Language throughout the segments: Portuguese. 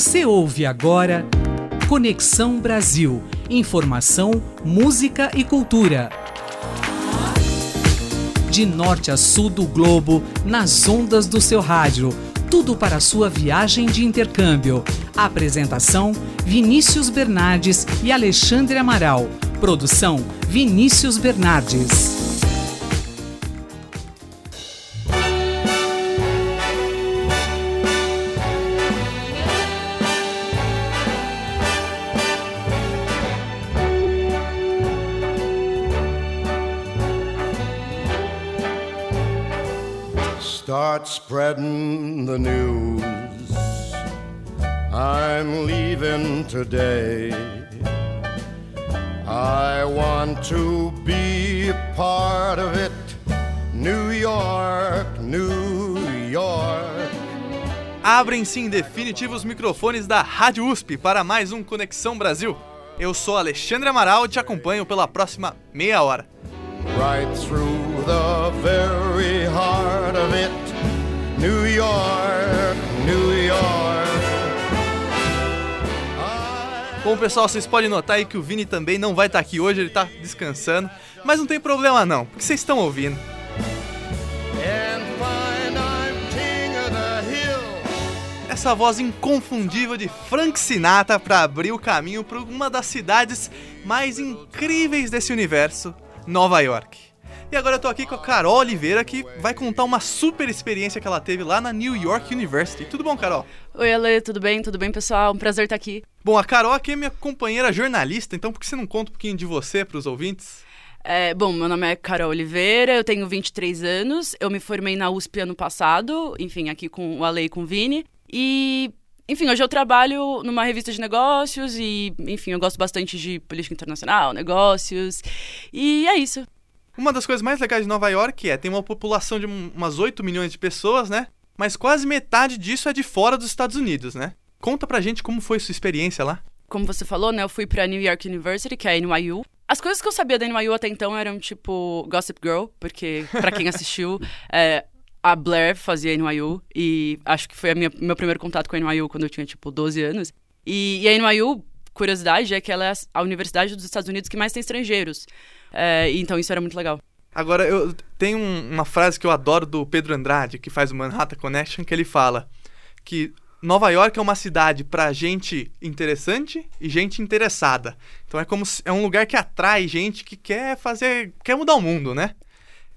Você ouve agora Conexão Brasil. Informação, música e cultura. De norte a sul do globo, nas ondas do seu rádio. Tudo para sua viagem de intercâmbio. Apresentação: Vinícius Bernardes e Alexandre Amaral. Produção: Vinícius Bernardes. Spreading the news. I'm leaving today. I want to be a part of it. New York, New York. Abrem-se em definitivo os microfones da Rádio USP para mais um Conexão Brasil. Eu sou Alexandre Amaral e te acompanho pela próxima meia hora. Right through the very heart of it. New York, New York. Bom, pessoal, vocês podem notar aí que o Vini também não vai estar aqui hoje, ele está descansando. Mas não tem problema não, porque vocês estão ouvindo. Essa voz inconfundível de Frank Sinatra para abrir o caminho para uma das cidades mais incríveis desse universo, Nova York. E agora eu tô aqui com a Carol Oliveira, que vai contar uma super experiência que ela teve lá na New York University. Tudo bom, Carol? Oi, Ale, tudo bem? Tudo bem, pessoal? Um prazer estar aqui. Bom, a Carol aqui é minha companheira jornalista, então por que você não conta um pouquinho de você para os ouvintes? É, bom, meu nome é Carol Oliveira, eu tenho 23 anos, eu me formei na USP ano passado, enfim, aqui com o Ale e com o Vini. E, enfim, hoje eu trabalho numa revista de negócios e, enfim, eu gosto bastante de política internacional, negócios. E é isso. Uma das coisas mais legais de Nova York é tem uma população de um- umas 8 milhões de pessoas, né? Mas quase metade disso é de fora dos Estados Unidos, né? Conta pra gente como foi sua experiência lá. Como você falou, né, eu fui pra New York University, que é a NYU. As coisas que eu sabia da NYU até então eram tipo Gossip Girl, porque pra quem assistiu, é, a Blair fazia NYU e acho que foi minha, meu primeiro contato com a NYU quando eu tinha tipo 12 anos. E, e a NYU, curiosidade, é que ela é a universidade dos Estados Unidos que mais tem estrangeiros. É, então isso era muito legal. Agora, eu tenho um- uma frase que eu adoro do Pedro Andrade, que faz o Manhattan Connection, que ele fala que Nova York é uma cidade pra gente interessante e gente interessada. Então é como é um lugar que atrai gente que quer fazer, quer mudar o mundo, né?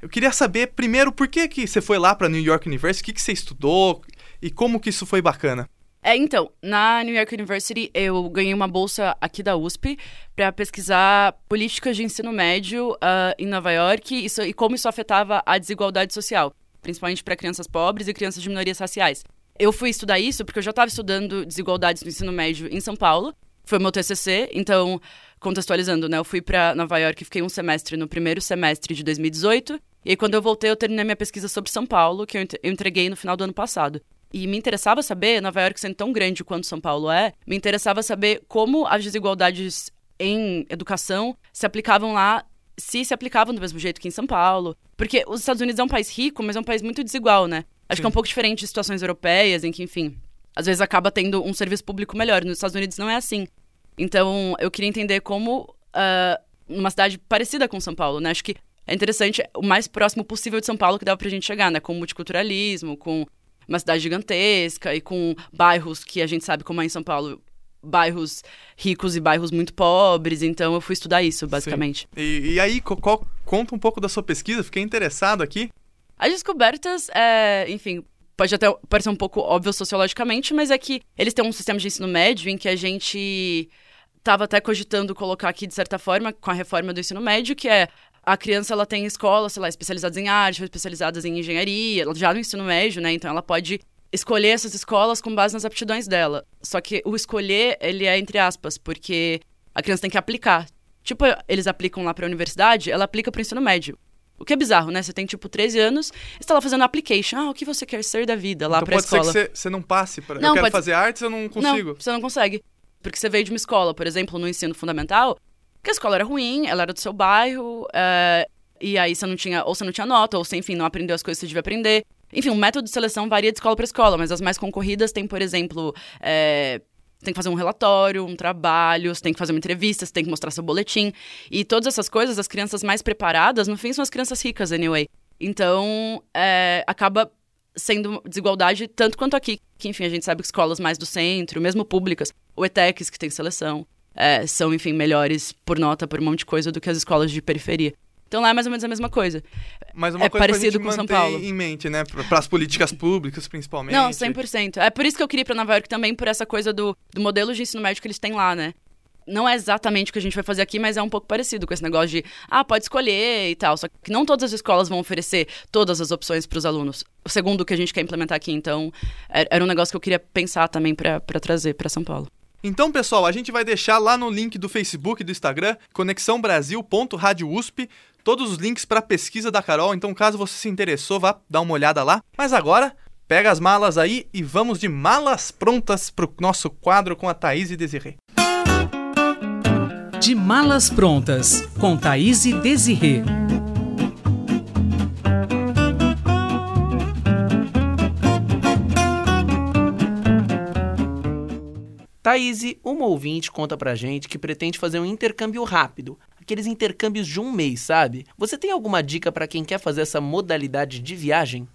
Eu queria saber primeiro por que que você foi lá pra New York University, o que que você estudou e como que isso foi bacana. É, então, na New York University eu ganhei uma bolsa aqui da USP para pesquisar políticas de ensino médio ah, em Nova York e como isso afetava a desigualdade social, principalmente para crianças pobres e crianças de minorias raciais. Eu fui estudar isso porque eu já estava estudando desigualdades no ensino médio em São Paulo. Foi meu TCC, então, contextualizando, né? Eu fui para Nova York e fiquei um semestre no primeiro semestre de 2018. E aí, quando eu voltei, eu terminei minha pesquisa sobre São Paulo, que eu entreguei no final do ano passado. E me interessava saber, Nova York sendo tão grande quanto São Paulo é, me interessava saber como as desigualdades em educação se aplicavam lá, se se aplicavam do mesmo jeito que em São Paulo. Porque os Estados Unidos é um país rico, mas é um país muito desigual, né? Acho que é um pouco diferente de situações europeias, em que, enfim, às vezes acaba tendo um serviço público melhor. Nos Estados Unidos não é assim. Então, eu queria entender como, ah, numa cidade parecida com São Paulo, né? Acho que é interessante, o mais próximo possível de São Paulo que dava pra gente chegar, né? Com multiculturalismo, com uma cidade gigantesca e com bairros que a gente sabe como é em São Paulo, bairros ricos e bairros muito pobres. Então, eu fui estudar isso, basicamente. E, e aí, qual- conta um pouco da sua pesquisa, fiquei interessado aqui. As descobertas, é, enfim, pode até parecer um pouco óbvio sociologicamente, mas é que eles têm um sistema de ensino médio em que a gente estava até cogitando colocar aqui, de certa forma, com a reforma do ensino médio, que é a criança ela tem escolas, sei lá, especializadas em arte, especializadas em engenharia, já no ensino médio, né? Então ela pode escolher essas escolas com base nas aptidões dela. Só que o escolher, ele é entre aspas, porque a criança tem que aplicar. Tipo, eles aplicam lá para a universidade, ela aplica para o ensino médio. O que é bizarro, né? Você tem, tipo, 13 anos, você tá lá fazendo application. Ah, o que você quer ser da vida lá então pra pode escola? ser que você, você não passe para. Não, eu quero pode- fazer artes, eu não consigo. Não, você não consegue. Porque você veio de uma escola, por exemplo, no ensino fundamental, que a escola era ruim, ela era do seu bairro, é, e aí você não tinha, ou você não tinha nota, ou você, enfim, não aprendeu as coisas que você devia aprender. Enfim, o método de seleção varia de escola para escola, mas as mais concorridas têm, por exemplo, é, tem que fazer um relatório, um trabalho, você tem que fazer uma entrevista, você tem que mostrar seu boletim. E todas essas coisas, as crianças mais preparadas, no fim, são as crianças ricas, anyway. Então, é, acaba sendo desigualdade tanto quanto aqui. Que, enfim, a gente sabe que escolas mais do centro, mesmo públicas, o ETECs, que tem seleção, é, são, enfim, melhores por nota, por um monte de coisa, do que as escolas de periferia. Então lá é mais ou menos a mesma coisa. Mas uma é coisa parecido com São Paulo. em mente, né? Para as políticas públicas, principalmente. Não, 100%. É por isso que eu queria ir pra Nova York também, por essa coisa do, do modelo de ensino médio que eles têm lá, né? Não é exatamente o que a gente vai fazer aqui, mas é um pouco parecido com esse negócio de, ah, pode escolher e tal. Só que não todas as escolas vão oferecer todas as opções para os alunos, segundo o que a gente quer implementar aqui. Então, é- era um negócio que eu queria pensar também para trazer para São Paulo. Então, pessoal, a gente vai deixar lá no link do Facebook e do Instagram, conexãobrasil.radiousp, todos os links para a pesquisa da Carol. Então, caso você se interessou, vá dar uma olhada lá. Mas agora, pega as malas aí e vamos de malas prontas para o nosso quadro com a Thaís e Desirê. De Malas Prontas, com Thaís e Desirê. Thaís, uma ouvinte conta pra gente que pretende fazer um intercâmbio rápido. Aqueles intercâmbios de um mês, sabe? Você tem alguma dica pra quem quer fazer essa modalidade de viagem?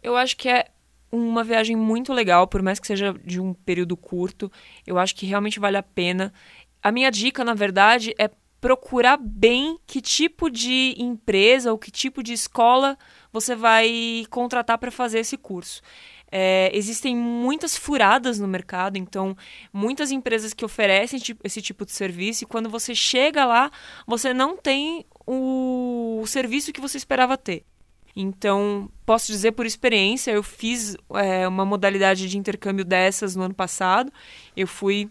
Eu acho que é uma viagem muito legal, por mais que seja de um período curto. Eu acho que realmente vale a pena. A minha dica, na verdade, é procurar bem que tipo de empresa ou que tipo de escola você vai contratar para fazer esse curso. É, existem muitas furadas no mercado, então muitas empresas que oferecem esse tipo de serviço e quando você chega lá, você não tem o, o serviço que você esperava ter. Então, posso dizer por experiência, eu fiz é, uma modalidade de intercâmbio dessas no ano passado. Eu fui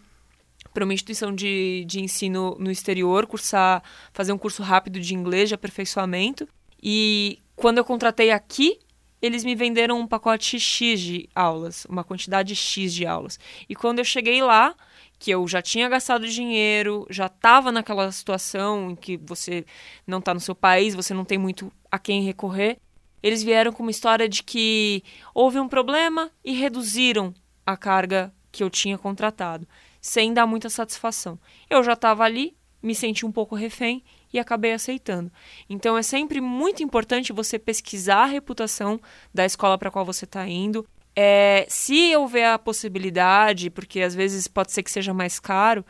para uma instituição de, de ensino no exterior, cursar, fazer um curso rápido de inglês de aperfeiçoamento. E quando eu contratei aqui, eles me venderam um pacote X de aulas, uma quantidade X de aulas. E quando eu cheguei lá, que eu já tinha gastado dinheiro, já estava naquela situação em que você não está no seu país, você não tem muito a quem recorrer, eles vieram com uma história de que houve um problema e reduziram a carga que eu tinha contratado, sem dar muita satisfação. Eu já estava ali, me senti um pouco refém e acabei aceitando. Então é sempre muito importante você pesquisar a reputação da escola para qual você está indo. É, se houver a possibilidade, porque às vezes pode ser que seja mais caro,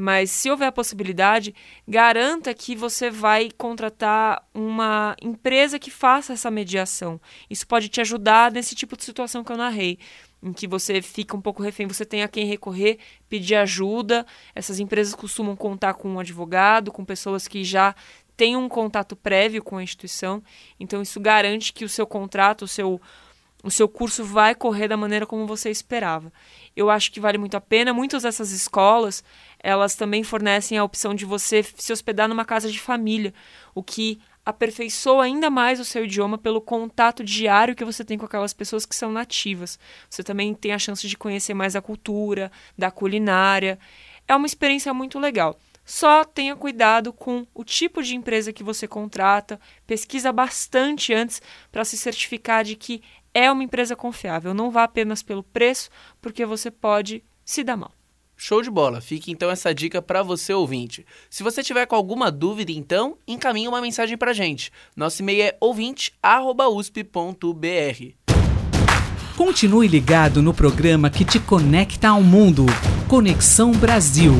mas se houver a possibilidade, garanta que você vai contratar uma empresa que faça essa mediação. Isso pode te ajudar nesse tipo de situação que eu narrei, em que você fica um pouco refém, você tem a quem recorrer, pedir ajuda. Essas empresas costumam contar com um advogado, com pessoas que já têm um contato prévio com a instituição. Então isso garante que o seu contrato, o seu o seu curso vai correr da maneira como você esperava. Eu acho que vale muito a pena. Muitas dessas escolas, elas também fornecem a opção de você se hospedar numa casa de família, o que aperfeiçoa ainda mais o seu idioma pelo contato diário que você tem com aquelas pessoas que são nativas. Você também tem a chance de conhecer mais a cultura, da culinária. É uma experiência muito legal. Só tenha cuidado com o tipo de empresa que você contrata, pesquisa bastante antes para se certificar de que é uma empresa confiável. Não vá apenas pelo preço, porque você pode se dar mal. Show de bola. Fique então essa dica para você ouvinte. Se você tiver com alguma dúvida, então, encaminhe uma mensagem pra gente. Nosso e-mail é ouvinte@usp.br. Continue ligado no programa que te conecta ao mundo. Conexão Brasil.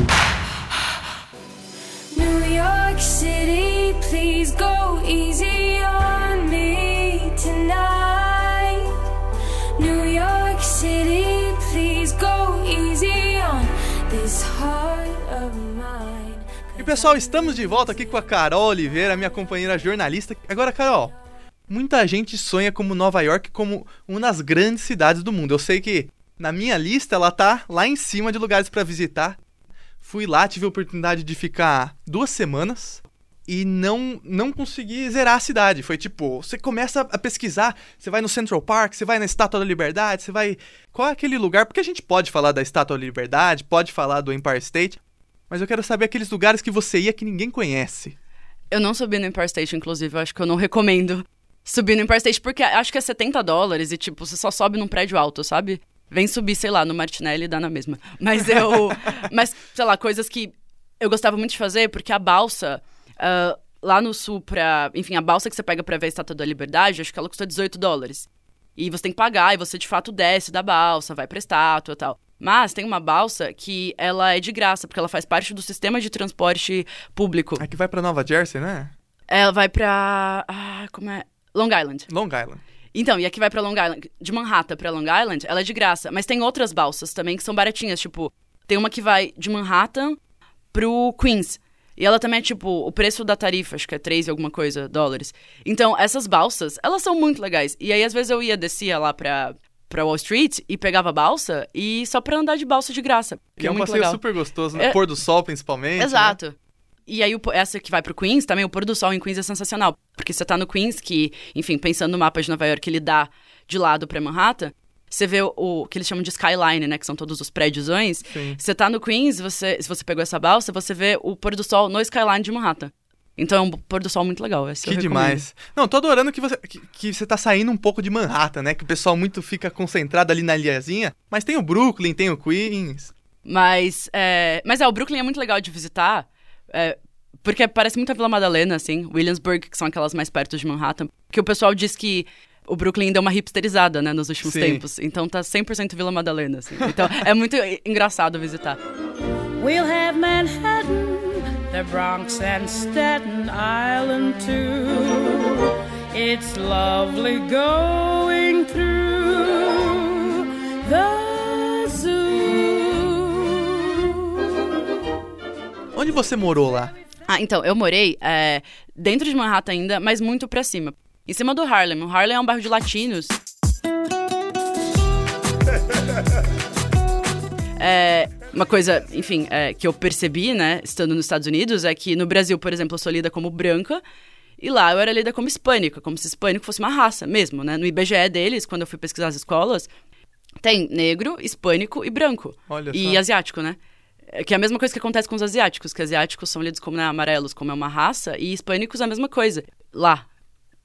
Pessoal, estamos de volta aqui com a Carol Oliveira, minha companheira jornalista. Agora, Carol, muita gente sonha como Nova York como uma das grandes cidades do mundo. Eu sei que na minha lista ela tá lá em cima de lugares para visitar. Fui lá, tive a oportunidade de ficar duas semanas e não não consegui zerar a cidade. Foi tipo, você começa a pesquisar, você vai no Central Park, você vai na Estátua da Liberdade, você vai. Qual é aquele lugar? Porque a gente pode falar da Estátua da Liberdade, pode falar do Empire State, mas eu quero saber aqueles lugares que você ia que ninguém conhece. Eu não subi no Empire State, inclusive, eu acho que eu não recomendo subir no Empire State, porque acho que é 70 dólares e, tipo, você só sobe num prédio alto, sabe? Vem subir, sei lá, no Martinelli e dá na mesma. Mas eu. mas, sei lá, coisas que eu gostava muito de fazer, porque a balsa. ah, lá no sul, pra. Enfim, a balsa que você pega pra ver a Estátua da Liberdade, acho que ela custa 18 dólares. E você tem que pagar, e você de fato desce da balsa, vai pra estátua e tal. Mas tem uma balsa que ela é de graça, porque ela faz parte do sistema de transporte público. Aqui vai pra Nova Jersey, né? Ela vai pra. Ah, como é? Long Island. Long Island. Então, e aqui vai pra Long Island. De Manhattan pra Long Island, ela é de graça. Mas tem outras balsas também que são baratinhas. Tipo, tem uma que vai de Manhattan pro Queens. E ela também é, tipo, o preço da tarifa, acho que é 3 e alguma coisa dólares. Então, essas balsas, elas são muito legais. E aí, às vezes, eu ia, descia lá pra, pra Wall Street e pegava a balsa e só pra andar de balsa de graça. Que é um muito passeio legal. super gostoso, no É- pôr do sol, principalmente. né? Exato. E aí, essa que vai pro Queens, também o pôr do sol em Queens é sensacional. Porque você tá no Queens, que, enfim, pensando no mapa de Nova York, ele dá de lado pra Manhattan. Você vê o, o que eles chamam de skyline, né? Que são todos os prédiosões. Sim. Você tá no Queens, você, se você pegou essa balsa, você vê o pôr do sol no skyline de Manhattan. Então é um pôr do sol muito legal. Esse Que demais. Não, tô adorando que você, que, que você tá saindo um pouco de Manhattan, né? Que o pessoal muito fica concentrado ali na ilhazinha. Mas tem o Brooklyn, tem o Queens. Mas é, mas é, o Brooklyn é muito legal de visitar, é, porque parece muito a Vila Madalena, assim, Williamsburg, que são aquelas mais perto de Manhattan. Que o pessoal diz que o Brooklyn deu uma hipsterizada, né, nos últimos Sim. tempos. Então tá 100% Vila Madalena, assim. Então é muito engraçado visitar. We'll have Manhattan, the Bronx, and Staten Island too. It's lovely going through the zoo. Onde você morou lá? Ah, então, eu morei é, dentro de Manhattan ainda, mas muito pra cima. Em cima do Harlem. O Harlem é um bairro de latinos. É, uma coisa, enfim, é, que eu percebi, né, estando nos Estados Unidos, é que no Brasil, por exemplo, eu sou lida como branca, e lá eu era lida como hispânica, como se hispânico fosse uma raça mesmo, né? No IBGE deles, quando eu fui pesquisar as escolas, tem negro, hispânico e branco. Olha e só. asiático, né? É Que é a mesma coisa que acontece com os asiáticos, que asiáticos são lidos como né, amarelos, como é uma raça, e hispânicos é a mesma coisa. Lá.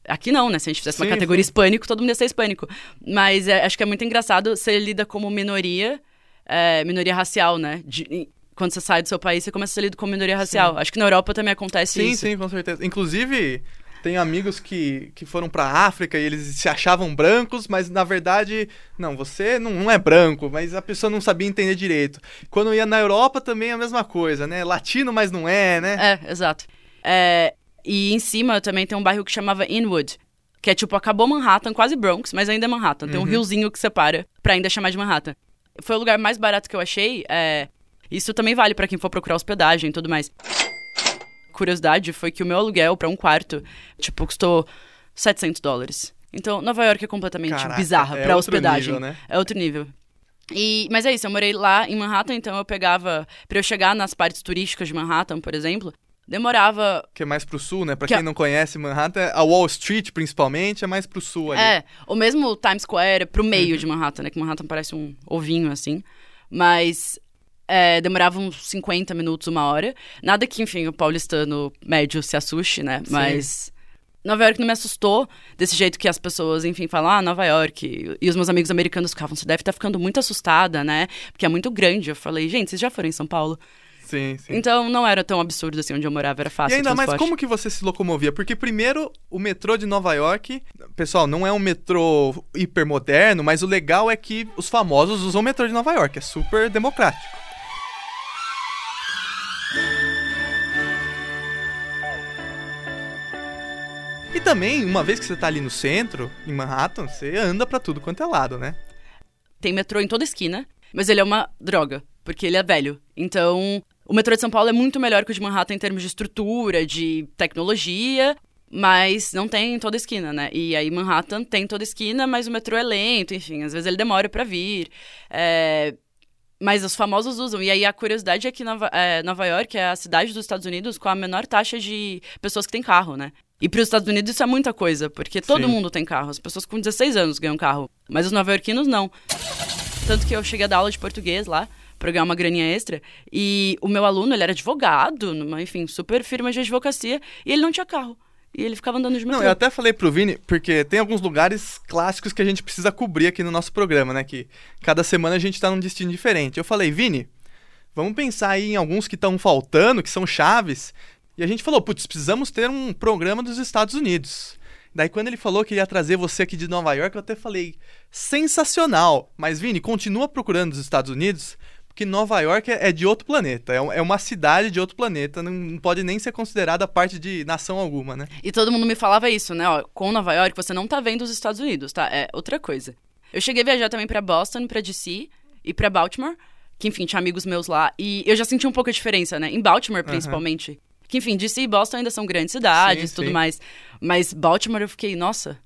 Aqui não, né? Se a gente fizesse uma Sim, categoria sim. hispânico, todo mundo ia ser hispânico. Mas é, acho que é muito engraçado ser lida como minoria, é, minoria racial, né? De- quando você sai do seu país, você começa a ser lido como minoria racial. Acho que na Europa também acontece Sim, isso. sim, com certeza. Inclusive, tenho amigos que, que foram pra África e eles se achavam brancos, mas na verdade, não, você não, não é branco, mas a pessoa não sabia entender direito. Quando ia na Europa também é a mesma coisa, né? Latino, mas não é, né? É, exato. É, e em cima também tem um bairro que chamava Inwood, que é tipo, acabou Manhattan, quase Bronx, mas ainda é Manhattan. Tem um riozinho que separa pra ainda chamar de Manhattan. Foi o lugar mais barato que eu achei. É, isso também vale pra quem for procurar hospedagem e tudo mais. Curiosidade foi que o meu aluguel pra um quarto, tipo, custou 700 dólares. Então, Nova York é completamente Caraca, bizarra é pra outro hospedagem. nível, né? É outro nível. E, mas é isso, eu morei lá em Manhattan, então eu pegava. Pra eu chegar nas partes turísticas de Manhattan, por exemplo, demorava. Que é mais pro sul, né? Pra Que quem não conhece Manhattan, a Wall Street, principalmente, é mais pro sul ali. É, ou mesmo Times Square pro meio de Manhattan, né? Que Manhattan parece um ovinho assim. Mas é, demorava uns 50 minutos, uma hora. Nada que, enfim, o paulistano médio se assuste, né? Mas. Nova York não me assustou desse jeito que as pessoas, enfim, falam, ah, Nova York. E os meus amigos americanos ficavam, você deve estar ficando muito assustada, né? Porque é muito grande. Eu falei, gente, vocês já foram em São Paulo? Sim, sim. Então não era tão absurdo assim onde eu morava, era E fácil. o ainda mais, como que você se locomovia? Porque primeiro, o metrô de Nova York, pessoal, não é um metrô hipermoderno, mas o legal é que os famosos usam o metrô de Nova York, é super democrático. E também, uma vez que você tá ali no centro, em Manhattan, você anda pra tudo quanto é lado, né? Tem metrô em toda esquina, mas ele é uma droga, porque ele é velho. Então, o metrô de São Paulo é muito melhor que o de Manhattan em termos de estrutura, de tecnologia, mas não tem em toda esquina, né? E aí Manhattan tem em toda esquina, mas o metrô é lento, enfim, às vezes ele demora pra vir. É, Mas os famosos usam. E aí a curiosidade é que Nova, é, Nova York é a cidade dos Estados Unidos com a menor taxa de pessoas que têm carro, né? E para os Estados Unidos isso é muita coisa, porque todo Sim. mundo tem carro. As pessoas com 16 anos ganham carro, mas os nova-iorquinos não. Tanto que eu cheguei a dar aula de português lá, pra ganhar uma graninha extra, e o meu aluno, ele era advogado, numa, enfim, super firma de advocacia, e ele não tinha carro. E ele ficava andando de metrô. Não, eu até falei pro Vini, porque tem alguns lugares clássicos que a gente precisa cobrir aqui no nosso programa, né? Que cada semana a gente tá num destino diferente. Eu falei, Vini, vamos pensar aí em alguns que estão faltando, que são chaves. E a gente falou, putz, precisamos ter um programa dos Estados Unidos. Daí quando ele falou que ia trazer você aqui de Nova York, eu até falei, sensacional. Mas Vini, continua procurando os Estados Unidos, porque Nova York é é de outro planeta. É é uma cidade de outro planeta, não- pode nem ser considerada parte de nação alguma, né? E todo mundo me falava isso, né? Ó, com Nova York você não tá vendo os Estados Unidos, tá? É outra coisa. Eu cheguei a viajar também pra Boston, pra DC e pra Baltimore, que enfim, tinha amigos meus lá. E eu já senti um pouco a diferença, né? Em Baltimore, principalmente. Que enfim, DC e Boston ainda são grandes cidades Sim, tudo sim. mais. Mas Baltimore eu fiquei, nossa.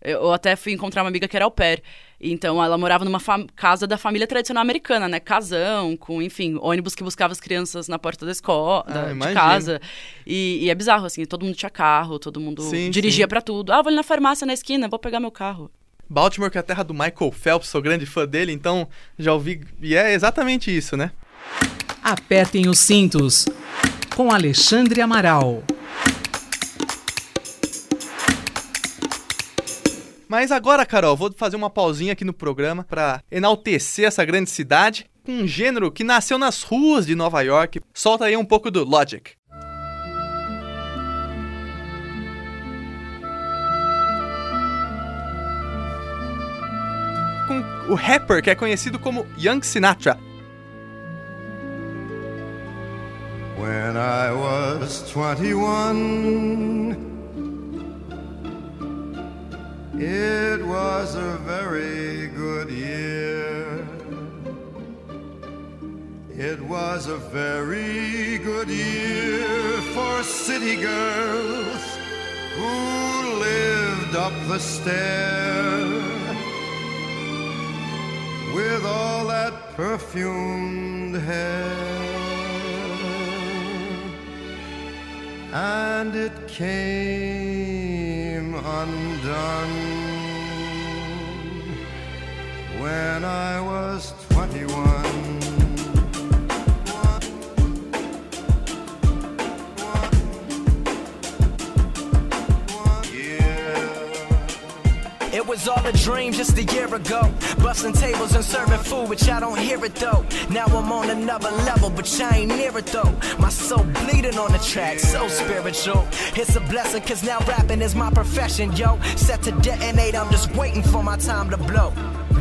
Eu eu até fui encontrar uma amiga que era au pair. Então, ela morava numa casa da família tradicional americana, né? Casão, com, enfim, ônibus que buscava as crianças na porta da escola, Ah, da- de casa. E, e é bizarro, assim, todo mundo tinha carro, todo mundo Sim, dirigia pra tudo. Ah, vou ali na farmácia na esquina, vou pegar meu carro. Baltimore, que é a terra do Michael Phelps, sou grande fã dele, então já ouvi. E é exatamente isso, né? Apertem os cintos. Com Alexandre Amaral. Mas agora, Carol, vou fazer uma pausinha aqui no programa pra enaltecer essa grande cidade com um gênero que nasceu nas ruas de Nova York. Solta aí um pouco do Logic. Com o rapper que é conhecido como Young Sinatra. When I was 21, it was a very good year. It was a very good year for city girls who lived up the stair with all that perfumed hair. And it came undone when I was 21. Was all a dream just a year ago. Busting tables and serving food, but y'all don't hear it though. Now I'm on another level, but y'all ain't near it though. My soul bleeding on the track, so spiritual. It's a blessing, cause now rapping is my profession, yo. Set to detonate, I'm just waiting for my time to blow.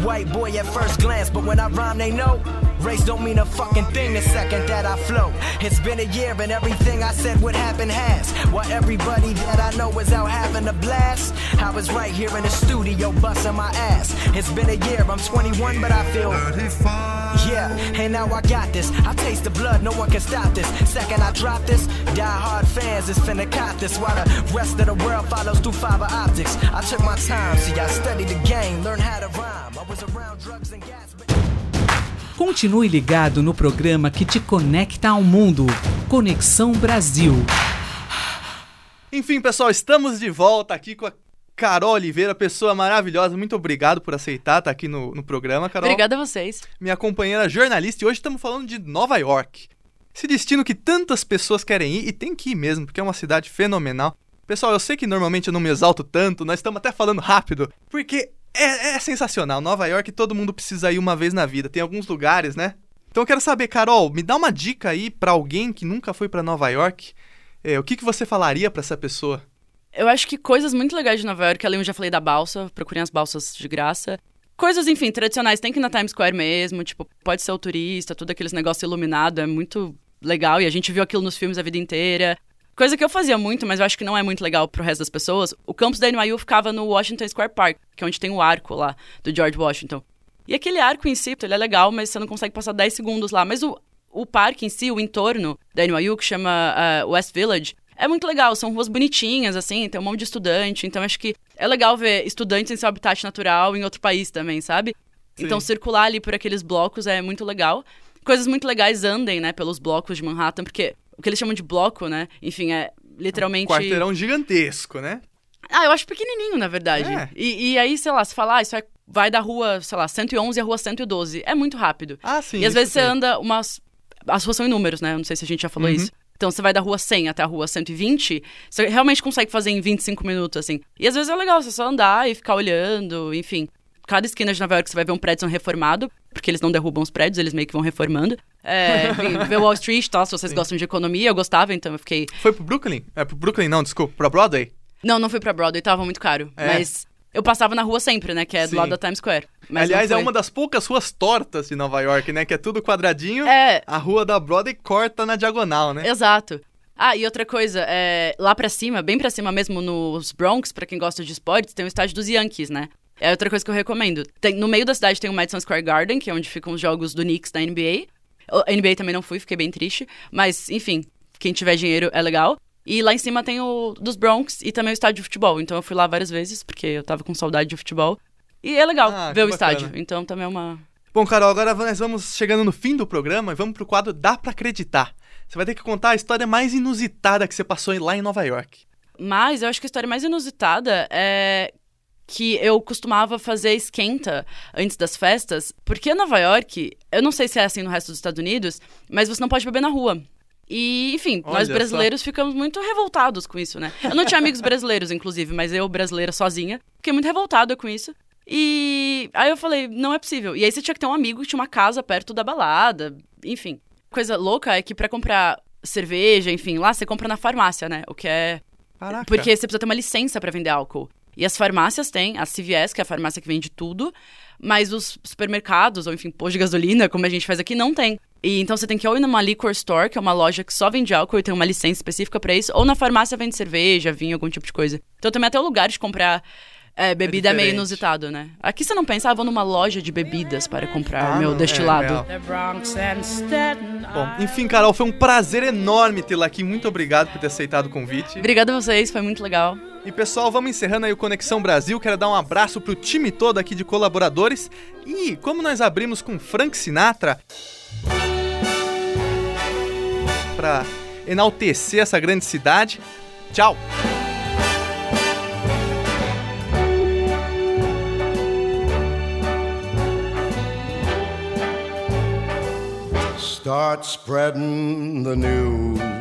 White boy at first glance, but when I rhyme, they know. Race don't mean a fucking thing the second that I flow. It's been a year and everything I said would happen has. While everybody that I know is out having a blast, I was right here in the studio busting my ass. It's been a year, I'm 21, but I feel. 35. Yeah, and now I got this. I taste the blood, no one can stop this. Second I drop this, die hard fans is finna cop this. While the rest of the world follows through fiber optics. I took my time, see, I studied the game, learned how to rhyme. I was around drugs and gas. Continue ligado no programa que te conecta ao mundo. Conexão Brasil. Enfim, pessoal, estamos de volta aqui com a Carol Oliveira, pessoa maravilhosa. Muito obrigado por aceitar estar aqui no, no programa, Carol. Obrigada a vocês. Minha companheira jornalista, e hoje estamos falando de Nova York. Esse destino que tantas pessoas querem ir, e tem que ir mesmo, porque é uma cidade fenomenal. Pessoal, eu sei que normalmente eu não me exalto tanto, nós estamos até falando rápido, porque é, é sensacional. Nova York todo mundo precisa ir uma vez na vida, tem alguns lugares, né? Então eu quero saber, Carol, me dá uma dica aí pra alguém que nunca foi pra Nova York. É, o que, que você falaria pra essa pessoa? Eu acho que coisas muito legais de Nova York, além eu já falei da balsa, procurem as balsas de graça. Coisas, enfim, tradicionais, tem que ir na Times Square mesmo, tipo, pode ser o turista, tudo aqueles negócio iluminado, é muito legal, e a gente viu aquilo nos filmes a vida inteira. Coisa que eu fazia muito, mas eu acho que não é muito legal pro resto das pessoas. O campus da NYU ficava no Washington Square Park, que é onde tem o arco lá, do George Washington. E aquele arco em si, ele é legal, mas você não consegue passar 10 segundos lá. Mas o, o parque em si, o entorno da NYU, que chama ah, West Village, é muito legal. São ruas bonitinhas, assim, tem um monte de estudante. Então acho que é legal ver estudantes em seu habitat natural em outro país também, sabe? Então circular ali por aqueles blocos é muito legal. Coisas muito legais andem, né, pelos blocos de Manhattan, porque o que eles chamam de bloco, né, enfim, é literalmente... Quarteirão gigantesco, né? Ah, eu acho pequenininho, na verdade. É. E, e aí, sei lá, se falar, ah, isso é- vai da rua, sei lá, 111 à rua 112. É muito rápido. Ah, sim. e às vezes você sim. anda umas... As ruas são em números, né? Eu não sei se a gente já falou Uhum. isso. Então você vai da rua 100 até a rua 120, você realmente consegue fazer em 25 minutos, assim. E às vezes é legal, você só andar e ficar olhando, enfim. Cada esquina de Nova York você vai ver um prédio reformado, porque eles não derrubam os prédios, eles meio que vão reformando. É, ver Wall Street, tal, se vocês gostam de economia, eu gostava, então eu fiquei... Foi pro Brooklyn? É pro Brooklyn, não, desculpa, pra Broadway? Não, não fui pra Broadway, tava muito caro. É. Mas eu passava na rua sempre, né, que é do Sim. lado da Times Square. Aliás, é uma das poucas ruas tortas de Nova York, né? Que é tudo quadradinho. É, A rua da Broadway corta na diagonal, né? Exato. Ah, e outra coisa, é, lá pra cima, bem pra cima mesmo, nos Bronx, pra quem gosta de esportes, tem o estádio dos Yankees, né? É outra coisa que eu recomendo. Tem- no meio da cidade tem o Madison Square Garden, que é onde ficam os jogos do Knicks da NBA. A NBA também não fui, fiquei bem triste. Mas, enfim, quem tiver dinheiro é legal. E lá em cima tem o dos Bronx e também o estádio de futebol. Então eu fui lá várias vezes, porque eu tava com saudade de futebol. E é legal Ah, ver o bacana. estádio. Então também é uma. Bom, Carol, agora nós vamos chegando no fim do programa e vamos pro quadro Dá Pra Acreditar. Você vai ter que contar a história mais inusitada que você passou lá em Nova York. Mas eu acho que a história mais inusitada é que eu costumava fazer esquenta antes das festas, porque Nova York, eu não sei se é assim no resto dos Estados Unidos, mas você não pode beber na rua. E, enfim, Olha nós só. brasileiros ficamos muito revoltados com isso, né? Eu não tinha amigos brasileiros, inclusive, mas eu, brasileira sozinha, fiquei muito revoltada com isso. E aí eu falei, não é possível. E aí você tinha que ter um amigo que tinha uma casa perto da balada, enfim. Coisa louca é que pra comprar cerveja, enfim, lá você compra na farmácia, né? O que é Caraca. porque você precisa ter uma licença pra vender álcool. E as farmácias têm, a CVS, que é a farmácia que vende tudo, mas os supermercados, ou enfim, posto de gasolina, como a gente faz aqui, não tem. E então você tem que ou ir numa liquor store, que é uma loja que só vende álcool e tem uma licença específica pra isso, ou na farmácia vende cerveja, vinho, algum tipo de coisa. Então também até o lugar de comprar é, bebida é meio diferente. inusitado, né? Aqui você não pensa, ah, vou numa loja de bebidas para comprar Ah, meu não, é, destilado. Staten Bom, enfim, Carol, foi um prazer enorme tê-la aqui. Muito obrigado por ter aceitado o convite. Obrigada a vocês, foi muito legal. E pessoal, vamos encerrando aí o Conexão Brasil. Quero dar um abraço pro time todo aqui de colaboradores. E como nós abrimos com Frank Sinatra para enaltecer essa grande cidade. Tchau. Start spreading the news.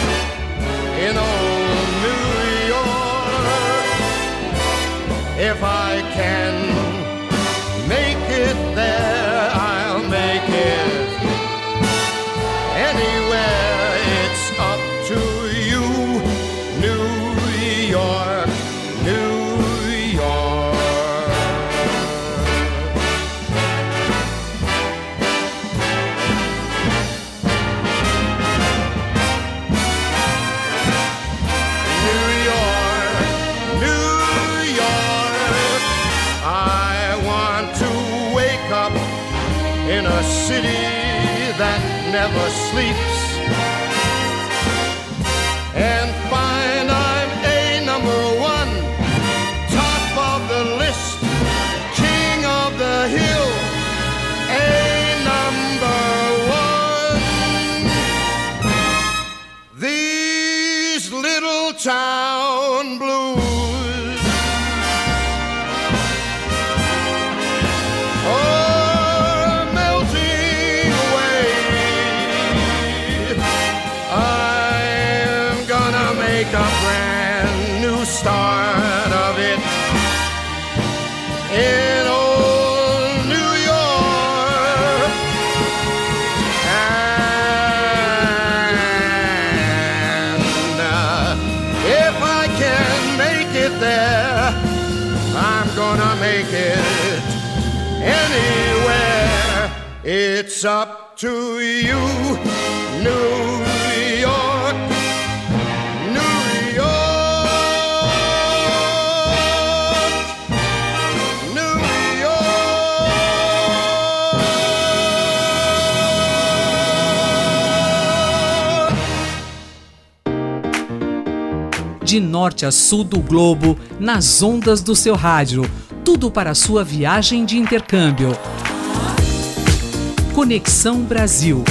sleeps take it anywhere. It's up to you, New de norte a sul do globo, nas ondas do seu rádio. Tudo para a sua viagem de intercâmbio. Conexão Brasil.